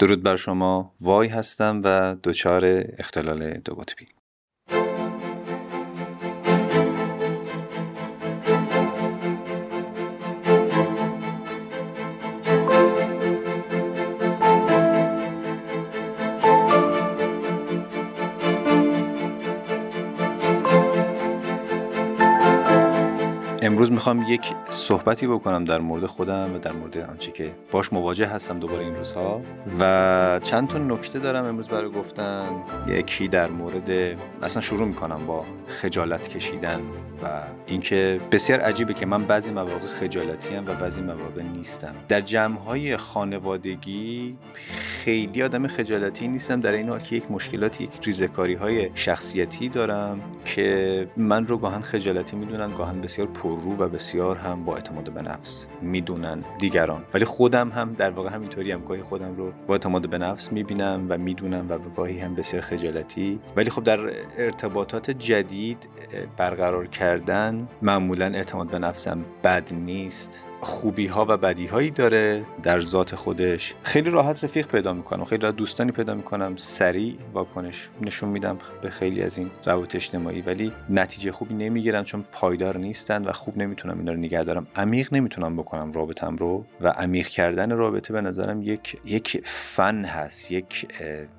درود بر شما. وای هستم و دچار اختلال دو قطبی. می‌خوام یک صحبتی بکنم در مورد خودم و در مورد آنچه که باش مواجه هستم دوباره این روزها. و چند تا نکته دارم امروز برای گفتن. یکی در مورد اصلا شروع می‌کنم با خجالت کشیدن و اینکه بسیار عجیبه که من بعضی مواقع خجالتی هم و بعضی مواقع نیستم. در جمع های خانوادگی خیلی آدم خجالتی نیستم در این حال که یک مشکلات یک ریزکاری های شخصیتی دارم که من رو گاهن خجالتی می‌دونن گاهن بسیار پررو و بسیار هم با اعتماد به نفس می‌دونن دیگران. ولی خودم هم در واقع همینطوری هم گاهی خودم رو با اعتماد به نفس می‌بینم و می‌دونم و گاهی هم بسیار خجالتی. ولی خب در ارتباطات جدید برقرار کردن معمولا اعتماد به نفسم بد نیست. خوبی ها و بدی هایی داره در ذات خودش. خیلی راحت رفیق پیدا می‌کنم خیلی راحت دوستانی پیدا می‌کنم سریع واکنش نشون میدم به خیلی از این روابط اجتماعی ولی نتیجه خوبی نمی‌گیرم چون پایدار نیستن و خوب نمی‌تونم اینا رو نگه دارم. عمیق نمی‌تونم بکنم رابطم رو و عمیق کردن رابطه به نظرم یک یک فن هست یک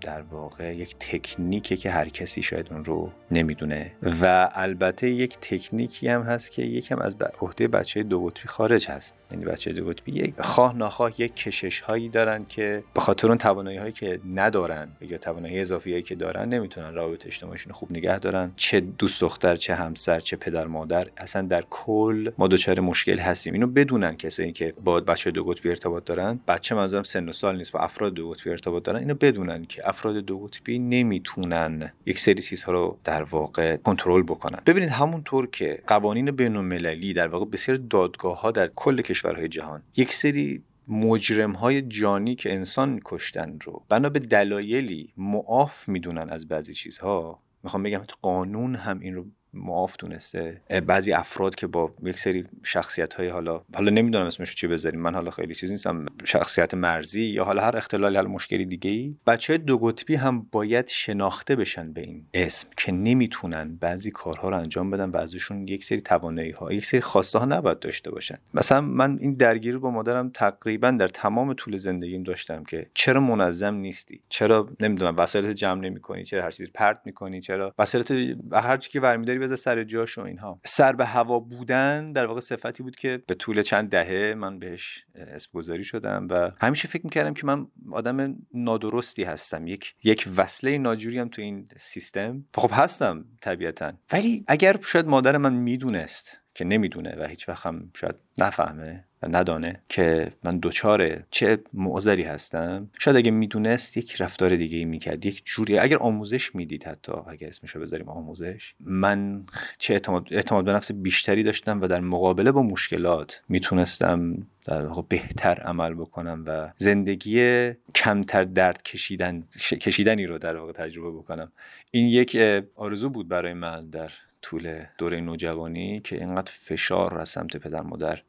در واقع یک تکنیکه که هر کسی شاید اون رو نمی‌دونه. و البته یک تکنیکی هم هست که یکم از عهده بچه دو خارج هست. یعنی بچه دو قطبی خواه ناخواه یک کشش هایی دارن که به خاطر اون توانایی هایی که ندارن یا توانایی اضافی هایی که دارن نمی‌تونن رابطه اجتماعیشون خوب نگه دارن. چه دوست دختر چه همسر چه پدر مادر اصلا در کل ما دچار مشکل هستیم. اینو بدونن کسایی که با بچه دو قطبی ارتباط دارن. بچه منظورم سن و سال نیست با افراد دو قطبی ارتباط دارن. اینو بدونن که افراد دو قطبی نمی‌تونن یک سری چیزها رو در واقع کنترل بکنن. ببینید همونطور که قوانین بین در واقع بسیار دادگاه ها در کل کشورهای جهان. یک سری مجرم های جانی که انسان کشتن رو بنا به دلایلی معاف می‌دونن از بعضی چیزها. می‌خوام بگم قانون هم این رو معاف دونسته بعضی افراد که با یک سری شخصیت های حالا حالا نمی‌دونم اسمش چی بذاریم من حالا خیلی چیزی نیستم شخصیت مرزی یا حالا هر اختلالی حالا مشکلی دیگه ای بچه دو قطبی هم باید شناخته بشن به این اسم که نمی‌تونن بعضی کارها رو انجام بدن و ازشون یک سری توانایی ها یک سری خواسته ها نباید داشته باشن. مثلا من این درگیری با مادرم تقریبا در تمام طول زندگیم داشتم که چرا منظم نیستی؟ چرا نمی‌دونم وسایلت جمع نمی‌کنی؟ چرا هر چیزی پرت می‌کنی؟ چرا وسایلت هر چی که برمیداری بذار سر جاش و اینها. سر به هوا بودن در واقع صفتی بود که به طول چند دهه من بهش اسم شدم و همیشه فکر می‌کردم که من آدم نادرستی هستم. یک یک وصله ناجوری هم تو این سیستم. خب هستم طبیعتا. ولی اگر شاید مادر من می‌دونست که نمی‌دونه و هیچ وقت هم شاید نفهمه و ندانه که من دوچاره چه معذری هستم. شاید اگه می‌دونست یک رفتار دیگه ای می‌کرد یک جوری اگر آموزش می‌دید حتی اگر اسمشو بذاریم آموزش من چه اعتماد, اعتماد به نفس بیشتری داشتم و در مقابله با مشکلات می‌تونستم در واقع بهتر عمل بکنم و زندگی کمتر درد کشیدن کشیدنی رو در واقع تجربه بکنم. این یک آرزو بود برای من در طول دوره نوجوانی که اینقدر فشار از سمت پدر مادر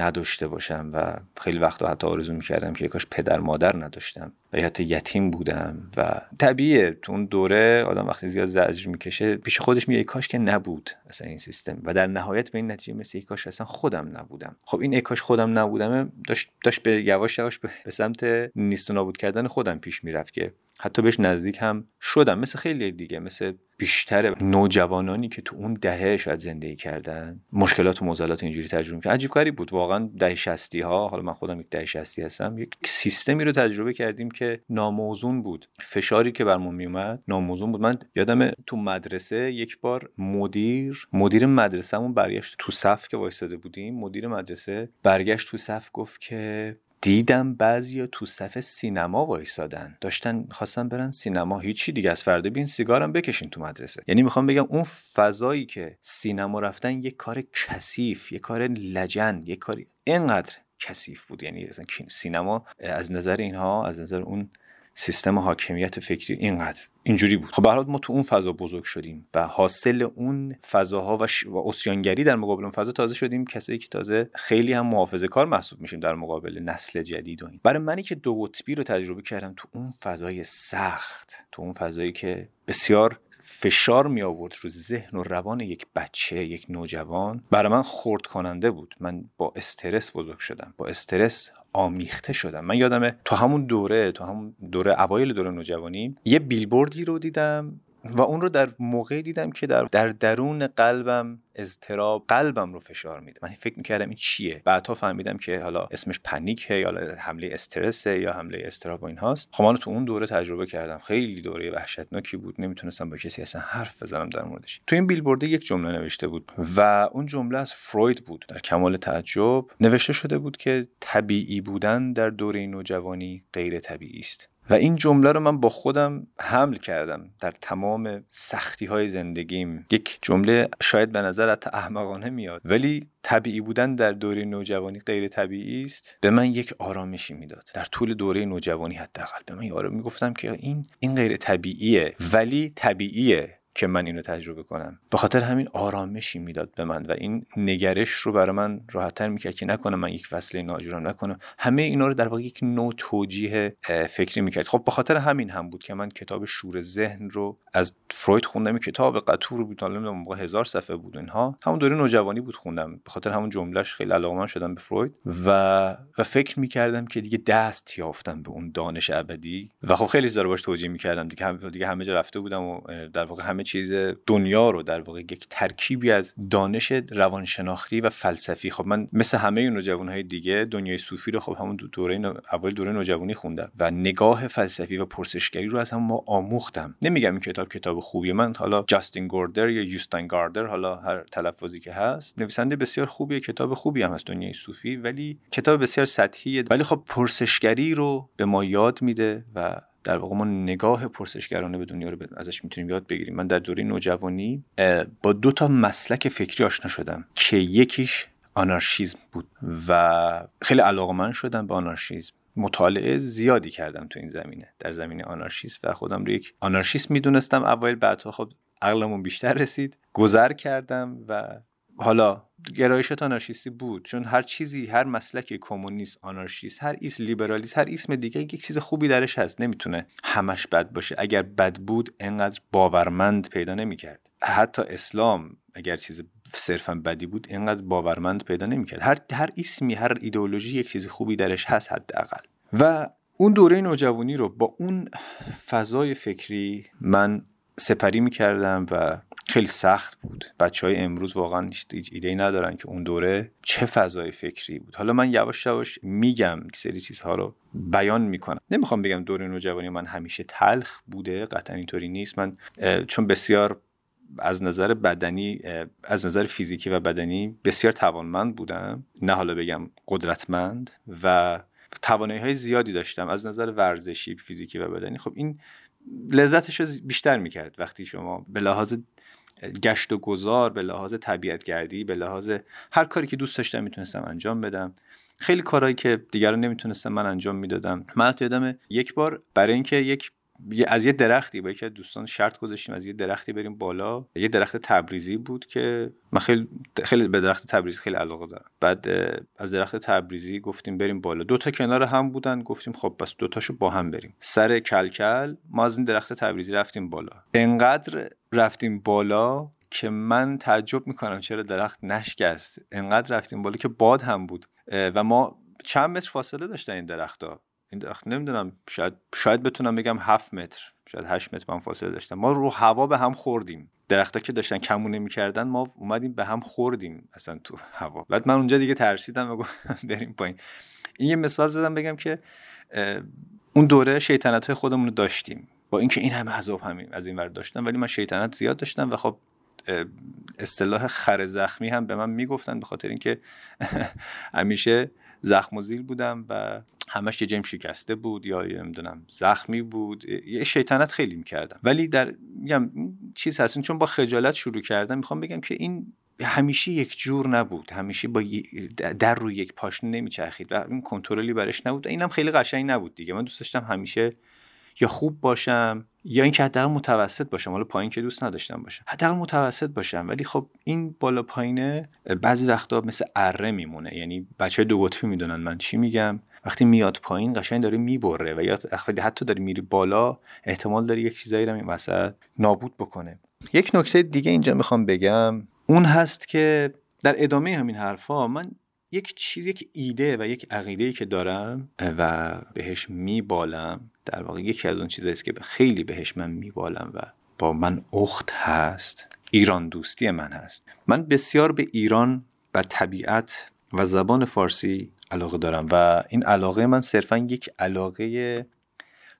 نداشته باشم و خیلی وقتا حتی آرزو می‌کردم که کاش پدر مادر نداشتم و حتی یتیم بودم و طبیعه تو اون دوره آدم وقتی زیاد زجر می‌کشه پیش خودش میگه کاش که نبود اصلا این سیستم و در نهایت به این نتیجه مثل کاش اصلا خودم نبودم. خب این ای کاش خودم نبودم داشت داشت به یواش یواش به سمت نیست و نابود کردن خودم پیش می‌رفت که حتی بهش نزدیک هم شدم. مثل خیلی دیگه مثل بیشتر نوجوانانی که تو اون دهه شاید زندگی کردن مشکلات و معضلات اینجوری تجربه کردن عجیب کاری بود. واقعا دهه 60 ها حالا من خودم یک دهه 60 هستم یک سیستمی رو تجربه کردیم که ناموزون بود. فشاری که برمون میومد ناموزون بود. من یادم تو مدرسه یک بار مدیر مدیر مدرسهمون برگشت تو صف که وایساده بودیم. مدیر مدرسه برگشت تو صف گفت که دیدم بعضیا تو صف سینما وایسادن. داشتن خواستن برن سینما. هیچی دیگه. از فردا بین سیگارم بکشین تو مدرسه. یعنی می‌خوام بگم اون فضایی که سینما رفتن یه کار کثیف یه کار لجن یه کاری اینقدر کثیف بود. یعنی سینما از نظر اینها از نظر اون سیستم حاکمیت فکری اینقدر اینجوری بود. خب ما تو اون فضا بزرگ شدیم و حاصل اون فضاها و, ش... و اسیانگری در مقابل اون فضا تازه شدیم. کسایی که تازه خیلی هم محافظه کار محسوب میشیم در مقابل نسل جدید و این. برای منی که دو قطبی رو تجربه کردم تو اون فضای سخت تو اون فضایی که بسیار فشار می آورد رو ذهن و روان یک بچه یک نوجوان. برای من خورد کننده بود. من با استرس بزرگ شدم. با استرس آمیخته شدم. من یادمه تو همون دوره تو همون دوره اوایل دوره نوجوانی یه بیلبوردی رو دیدم. و اون رو در موقعی دیدم که در, در درون قلبم اضطراب قلبم رو فشار میده. من فکر می‌کردم این چیه؟ بعدها فهمیدم که حالا اسمش پنیکه یا حمله استرسه یا حمله استراب و این هاست خب تو اون دوره تجربه کردم. خیلی دوره وحشتناکی بود. نمی‌تونستم با کسی اصلا حرف بزنم در موردش. تو این بیلبورد یک جمله نوشته بود و اون جمله از فروید بود. در کمال تعجب نوشته شده بود که طبیعی بودن در دوره نوجوانی غیر طبیعی است. و این جمله رو من با خودم حمل کردم در تمام سختی های زندگیم. یک جمله شاید به نظر احمقانه میاد ولی طبیعی بودن در دوره نوجوانی غیر طبیعی است. به من یک آرامشی می‌داد. در طول دوره نوجوانی حداقل. به من آرام می‌گفتم که این این غیر طبیعیه ولی طبیعیه. که من اینو تجربه کنم. به خاطر همین آرامشی می‌داد به من و این نگرش رو برای من راحتتر می‌کرد که نکنم من یک فصله ناجورم نکنم. همه اینا رو در واقع یک نوع توجیه فکری می‌کرد. خب به خاطر همین هم بود که من کتاب شور ذهن رو از فروید خوندم. کتاب قطور بود حالا موقع هزار صفحه بود اینها. همون دوره نوجوانی بود خوندم. به خاطر همون جملهش خیلی علاقمند شدم به فروید. و و فکر می‌کردم که دیگه دست یافتم به اون دانش ابدی. و خب خیلی زار باش توجیه می‌کردم. دیگه هم دیگه همه جا رفته بودم و در واقع همه چیز دنیا رو در واقع یک ترکیبی از دانش روانشناختی و فلسفی. خب من مثل همه اون نوجوانهای دیگه دنیای صوفی رو خب همون دوره. اول دوره نوجوانی خوندم و نگاه فلسفی و پرسشگری رو از هم ما آموختم. نمیگم این کتاب کتاب خوبیه. من حالا جاستین گوردر یا یوستاین گاردر حالا هر تلفظی که هست نویسنده بسیار خوبیه کتاب خوبی هم هست دنیای صوفی ولی کتاب بسیار سطحیه. ولی خب پرسشگری رو به ما یاد میده و در واقع ما نگاه پرسشگرانه به دنیا رو ازش می‌تونیم یاد بگیریم. من در دوره نوجوانی با دو تا مسلک فکری آشنا شدم که یکیش آنارشیزم بود و خیلی علاقمند شدم به آنارشیزم. مطالعه زیادی کردم تو این زمینه در زمینه آنارشیسم و خودم رو یک آنارشیست می‌دونستم اول بعدها. خب عقلمون بیشتر رسید. گذر کردم و حالا گرایشات آنارشیستی بود چون هر چیزی هر مسلک کمونیست آنارشیست هر ایس لیبرالیست هر اسم دیگه یک چیز خوبی درش هست نمی‌تونه همش بد باشه. اگر بد بود انقدر باورمند پیدا نمی‌کرد. حتی اسلام اگر چیز صرفا بدی بود اینقدر باورمند پیدا نمی‌کرد. هر هر اسمی هر ایدئولوژی یک چیز خوبی درش هست حداقل. و اون دوره نوجوانی رو با اون فضای فکری من سپری می‌کردم و خیلی سخت بود. بچه های امروز واقعا ایده ای ندارن که اون دوره چه فضای فکری بود. حالا من یواش یواش میگم که سری چیزها رو بیان می‌کنم. نمی‌خوام بگم دوره نوجوانی من همیشه تلخ بوده قطعا اینطوری نیست. من چون بسیار از نظر بدنی از نظر فیزیکی و بدنی بسیار توانمند بودم. نه حالا بگم قدرتمند و توانایی های زیادی داشتم از نظر ورزشی فیزیکی و بدنی. خب این لذتش رو بیشتر می‌کرد وقتی شما به لحاظ گشت و گذار به لحاظ طبیعتگردی به لحاظ هر کاری که دوست داشتم می‌تونستم انجام بدم. خیلی کارهایی که دیگران نمی‌تونستم من انجام می‌دادم. من یادم یک بار برای اینکه یک از یه درختی با یکی از دوستان شرط گذاشتیم از یه درختی بریم بالا. یه درخت تبریزی بود که من خیلی خیلی به درخت تبریزی خیلی علاقه دارم. بعد از درخت تبریزی گفتیم بریم بالا. دو تا کنار هم بودن گفتیم خب پس دو تاشو با هم بریم. سر کلکل ما از این درخت تبریزی رفتیم بالا. انقدر رفتیم بالا که من تعجب می‌کنم چرا درخت نشکست. انقدر رفتیم بالا که باد هم بود. و ما چند متر فاصله داشتن این درختها. این نمی‌دونم شاید شاید بتونم بگم هفت متر شاید هشت متر من فاصله داشتم. ما رو هوا به هم خوردیم. درختا که داشتن کمونه می‌کردن ما اومدیم به هم خوردیم اصلا تو هوا. بعد من اونجا دیگه ترسیدم و گفتم بریم پایین. این یه مثال زدم بگم که اون دوره شیطنت های خودمون رو داشتیم. با اینکه این همه عذاب همین از این ور داشتم ولی من شیطنت زیاد داشتم و خب اصطلاح خر زخمی هم به من می‌گفتن به خاطر اینکه همیشه زخم و زیل بودم و همش یه جیم شکسته بود یا نمی‌دونم زخمی بود. یه شیطنت خیلی می‌کردم. ولی در میگم چیز هست چون با خجالت شروع کردم می‌خوام بگم که این همیشه یک جور نبود. همیشه با در روی یک پاشنه نمیچرخید و این کنترلی برش نبود. اینم خیلی قشنگ نبود دیگه. من دوست داشتم همیشه یا خوب باشم یا اینکه حداقل متوسط باشم. حالا پایین که دوست نداشتم باشم. حداقل متوسط باشم. ولی خب این بالا پایینه بعضی وقتا مثل اره میمونه. یعنی بچه دو قطبی می‌دونن من چی میگم. وقتی میاد پایین قشنگ داره می‌بره و یا حتی داری میری بالا احتمال داره یک چیزایی رو این نابود بکنه. یک نکته دیگه اینجا می‌خوام بگم. اون هست که در ادامه همین حرفا من یک چیز یک ایده و یک عقیده که دارم و بهش میبالم در واقع یکی از اون چیزایی که خیلی بهش من میبالم و با من اخت هست ایران دوستی من هست. من بسیار به ایران و طبیعت و زبان فارسی علاقه دارم و این علاقه من صرفا یک علاقه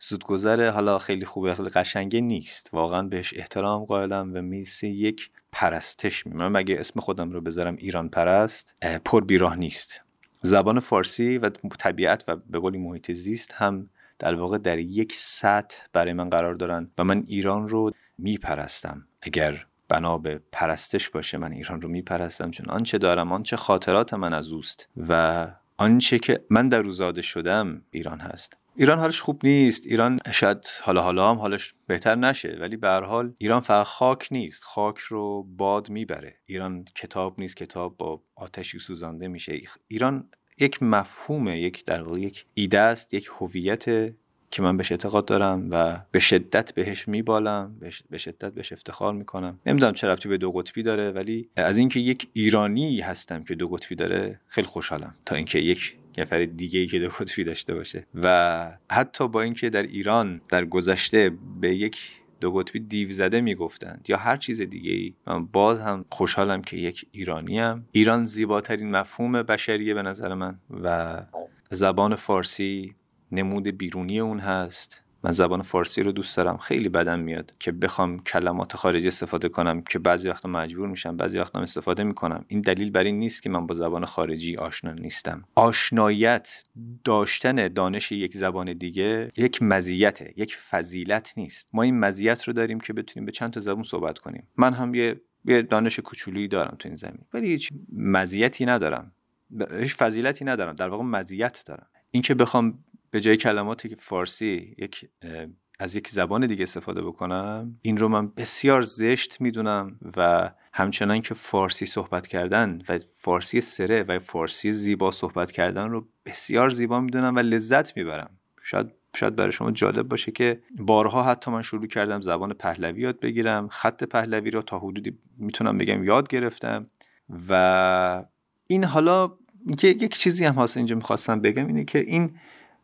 زودگذر حالا خیلی خوبه خیلی قشنگه نیست. واقعا بهش احترام قائلم و میسی یک پرستش می من مگه اسم خودم رو بذارم ایران پرست؟ پر بیراه نیست. زبان فارسی و طبیعت و به قولی محیط زیست هم در واقع در یک سطح برای من قرار دارن و من ایران رو میپرستم. اگر بنا به پرستش باشه من ایران رو میپرستم. چون آنچه دارم آنچه خاطرات من از اوست و آنچه که من در روزاده شدم ایران هست. ایران حالش خوب نیست. ایران شاید حالا حالا هم حالش بهتر نشه ولی به هر حال ایران فقط خاک نیست. خاک رو باد می‌بره. ایران کتاب نیست. کتاب با آتشی سوزانده میشه. ایران یک مفهومه یک در واقع یک ایده است یک هویت که من بهش اعتقاد دارم و به شدت بهش میبالم به شدت بهش افتخار می‌کنم. نمی‌دونم چه ربطی به دو قطبی داره ولی از اینکه یک ایرانی هستم که دو قطبی داره خیلی خوشحالم. تا اینکه یک نفر دیگه ای که دو قطبی داشته باشه و حتی با اینکه در ایران در گذشته به یک دو قطبی دیو زده می‌گفتند یا هر چیز دیگه ای من باز هم خوشحالم که یک ایرانی هم. ایران زیباترین مفهوم بشریه به نظر من و زبان فارسی نمود بیرونی اون هست من زبان فارسی رو دوست دارم. خیلی بدم میاد که بخوام کلمات خارجی استفاده کنم که بعضی وقتا مجبور میشم بعضی وقتا استفاده می‌کنم. این دلیل بر این نیست که من با زبان خارجی آشنا نیستم. آشنایت داشتن دانش یک زبان دیگه یک مزیته یک فضیلت نیست. ما این مزیت رو داریم که بتونیم به چند تا زبان صحبت کنیم. من هم یه یه دانش کوچولویی دارم تو این زمین ولی هیچ مزیتی ندارم. هیچ فضیلتی ندارم. در واقع مزیت دارم. اینکه بخوام به جای کلماتی که فارسی یک از یک زبان دیگه استفاده بکنم این رو من بسیار زشت می‌دونم و همچنان که فارسی صحبت کردن و فارسی سره و فارسی زیبا صحبت کردن رو بسیار زیبا می‌دونم و لذت می‌برم. شاید شاید برای شما جالب باشه که بارها حتی من شروع کردم زبان پهلوی یاد بگیرم خط پهلوی رو تا حدودی می‌تونم بگم یاد گرفتم و این حالا یک چیزی هم هست اینجا می‌خواستم بگم اینه که این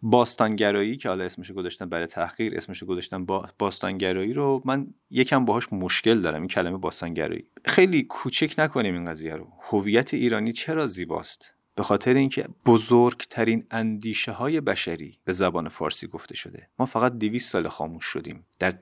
باستانگرایی که حالا اسمشو گذاشتن برای تحقیر اسمشو گذاشتن با باستانگرایی رو من یکم باهاش مشکل دارم این کلمه باستانگرایی. خیلی کوچک نکنیم این قضیه رو. هویت ایرانی چرا زیباست؟ به خاطر اینکه بزرگترین اندیشه های بشری به زبان فارسی گفته شده. ما فقط 200 سال خاموش شدیم. در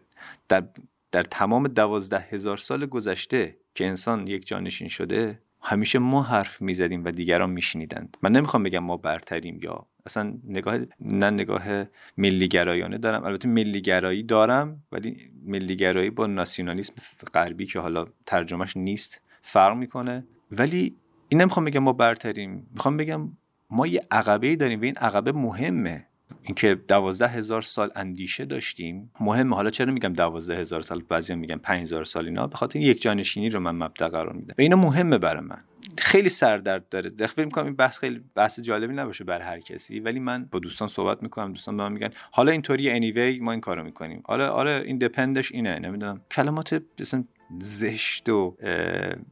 در در تمام دوازده هزار سال گذشته که انسان یک جانشین شده همیشه ما حرف می‌زدیم و دیگران میشنیدند. من نمی‌خوام بگم ما برتریم یا اصلا نگاه نه نگاه ملیگرایانه دارم. البته ملیگرایی دارم ولی ملیگرایی با ناسیونالیسم غربی که حالا ترجمهش نیست فرق می‌کنه. ولی این نمی‌خوام بگم ما برتریم. می‌خوام بگم ما یه عقبه داریم و این عقبه مهمه. اینکه دوازده هزار سال اندیشه داشتیم. مهمه حالا چرا میگم دوازده هزار سال؟ بعضی میگن پنج هزار سال اینا. به خاطر یک جانشینی رو من مبدا قرار میدم. و اینا مهمه برای من. خیلی سردرد داره. فکر می‌کنم این بحث خیلی بحث جالبی نباشه بر هر کسی. ولی من با دوستان صحبت می‌کنم. دوستان به من میگن حالا اینطوری anyway ما این کارو می‌کنیم. حالا آره این دپندش اینه. نمی‌دونم. کلمات مثلا زشت و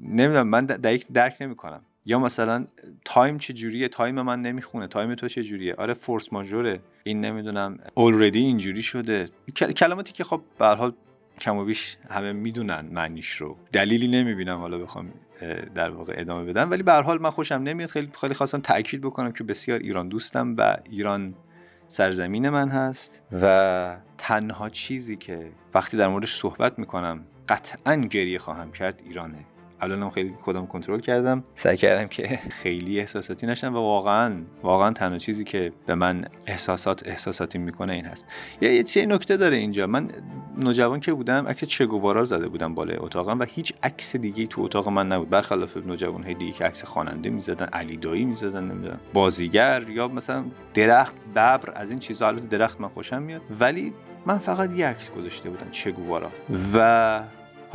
نمی‌دونم. من دقیق درک نمی‌کنم. یا مثلا time چه جوریه time من نمی‌خونه. time تو چه جوریه آره فورس ماژوره. این نمی‌دونم already اینجوری شده. کلماتی که خب به حال کم و بیش همه می‌دونن معنیش رو. دلیلی نمی‌بینم حالا بخوام در واقع ادامه بدم. ولی به هر حال من خوشم نمیاد. خیلی خیلی خواستم تاکید بکنم که بسیار ایران دوستم و ایران سرزمین من هست و تنها چیزی که وقتی در موردش صحبت می‌کنم قطعا گریه خواهم کرد ایرانه. الانم خیلی خودم کنترل کردم. سعی کردم که خیلی احساساتی نشم و واقعا واقعا تنها چیزی که به من احساسات احساساتی می‌کنه این هست. یه چه نکته داره اینجا. من نوجوان که بودم عکس چگوارا زده بودم بالای اتاقم و هیچ عکس دیگه تو اتاق من نبود. برخلاف نوجوان های دیگه که عکس خواننده می‌زدن علی دایی می‌زدن نمی‌دونم بازیگر یا مثلا درخت ببر از این چیزا. البته درخت من خوشم میاد. ولی من فقط یک عکس گذاشته بودم چگوارا و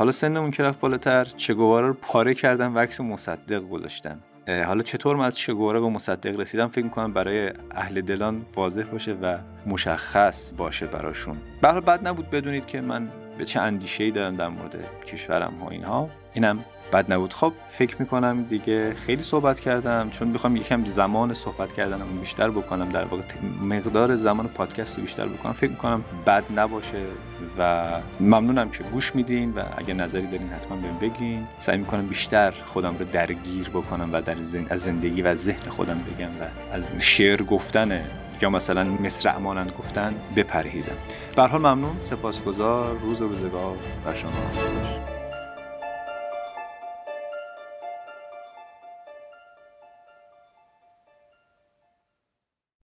حالا سنمون که رفت بالاتر چگوارا رو پاره کردم و عکس مصدق گذاشتم. حالا چطور من از چگوارا به مصدق رسیدم؟ فکر می‌کنم برای اهل دلان واضح باشه و مشخص باشه براشون. به بد نبود بدونید که من به چه اندیشه ای دارم در مورد کشورم ها اینها. اینم بد نبود. خب فکر می‌کنم دیگه خیلی صحبت کردم چون می‌خوام یکم زمان صحبت کردنم بیشتر بکنم در واقع مقدار زمان پادکست رو بیشتر بکنم. فکر می‌کنم بد نباشه و ممنونم که گوش میدین و اگه نظری دارین حتما بهم بگین. سعی می‌کنم بیشتر خودم رو درگیر بکنم و در از زندگی و ذهن خودم بگم و از شعر گفتن یا مثلا مصرع مانند گفتن بپرهیزم. به حال ممنون سپاسگزار روز و روزگار و شما.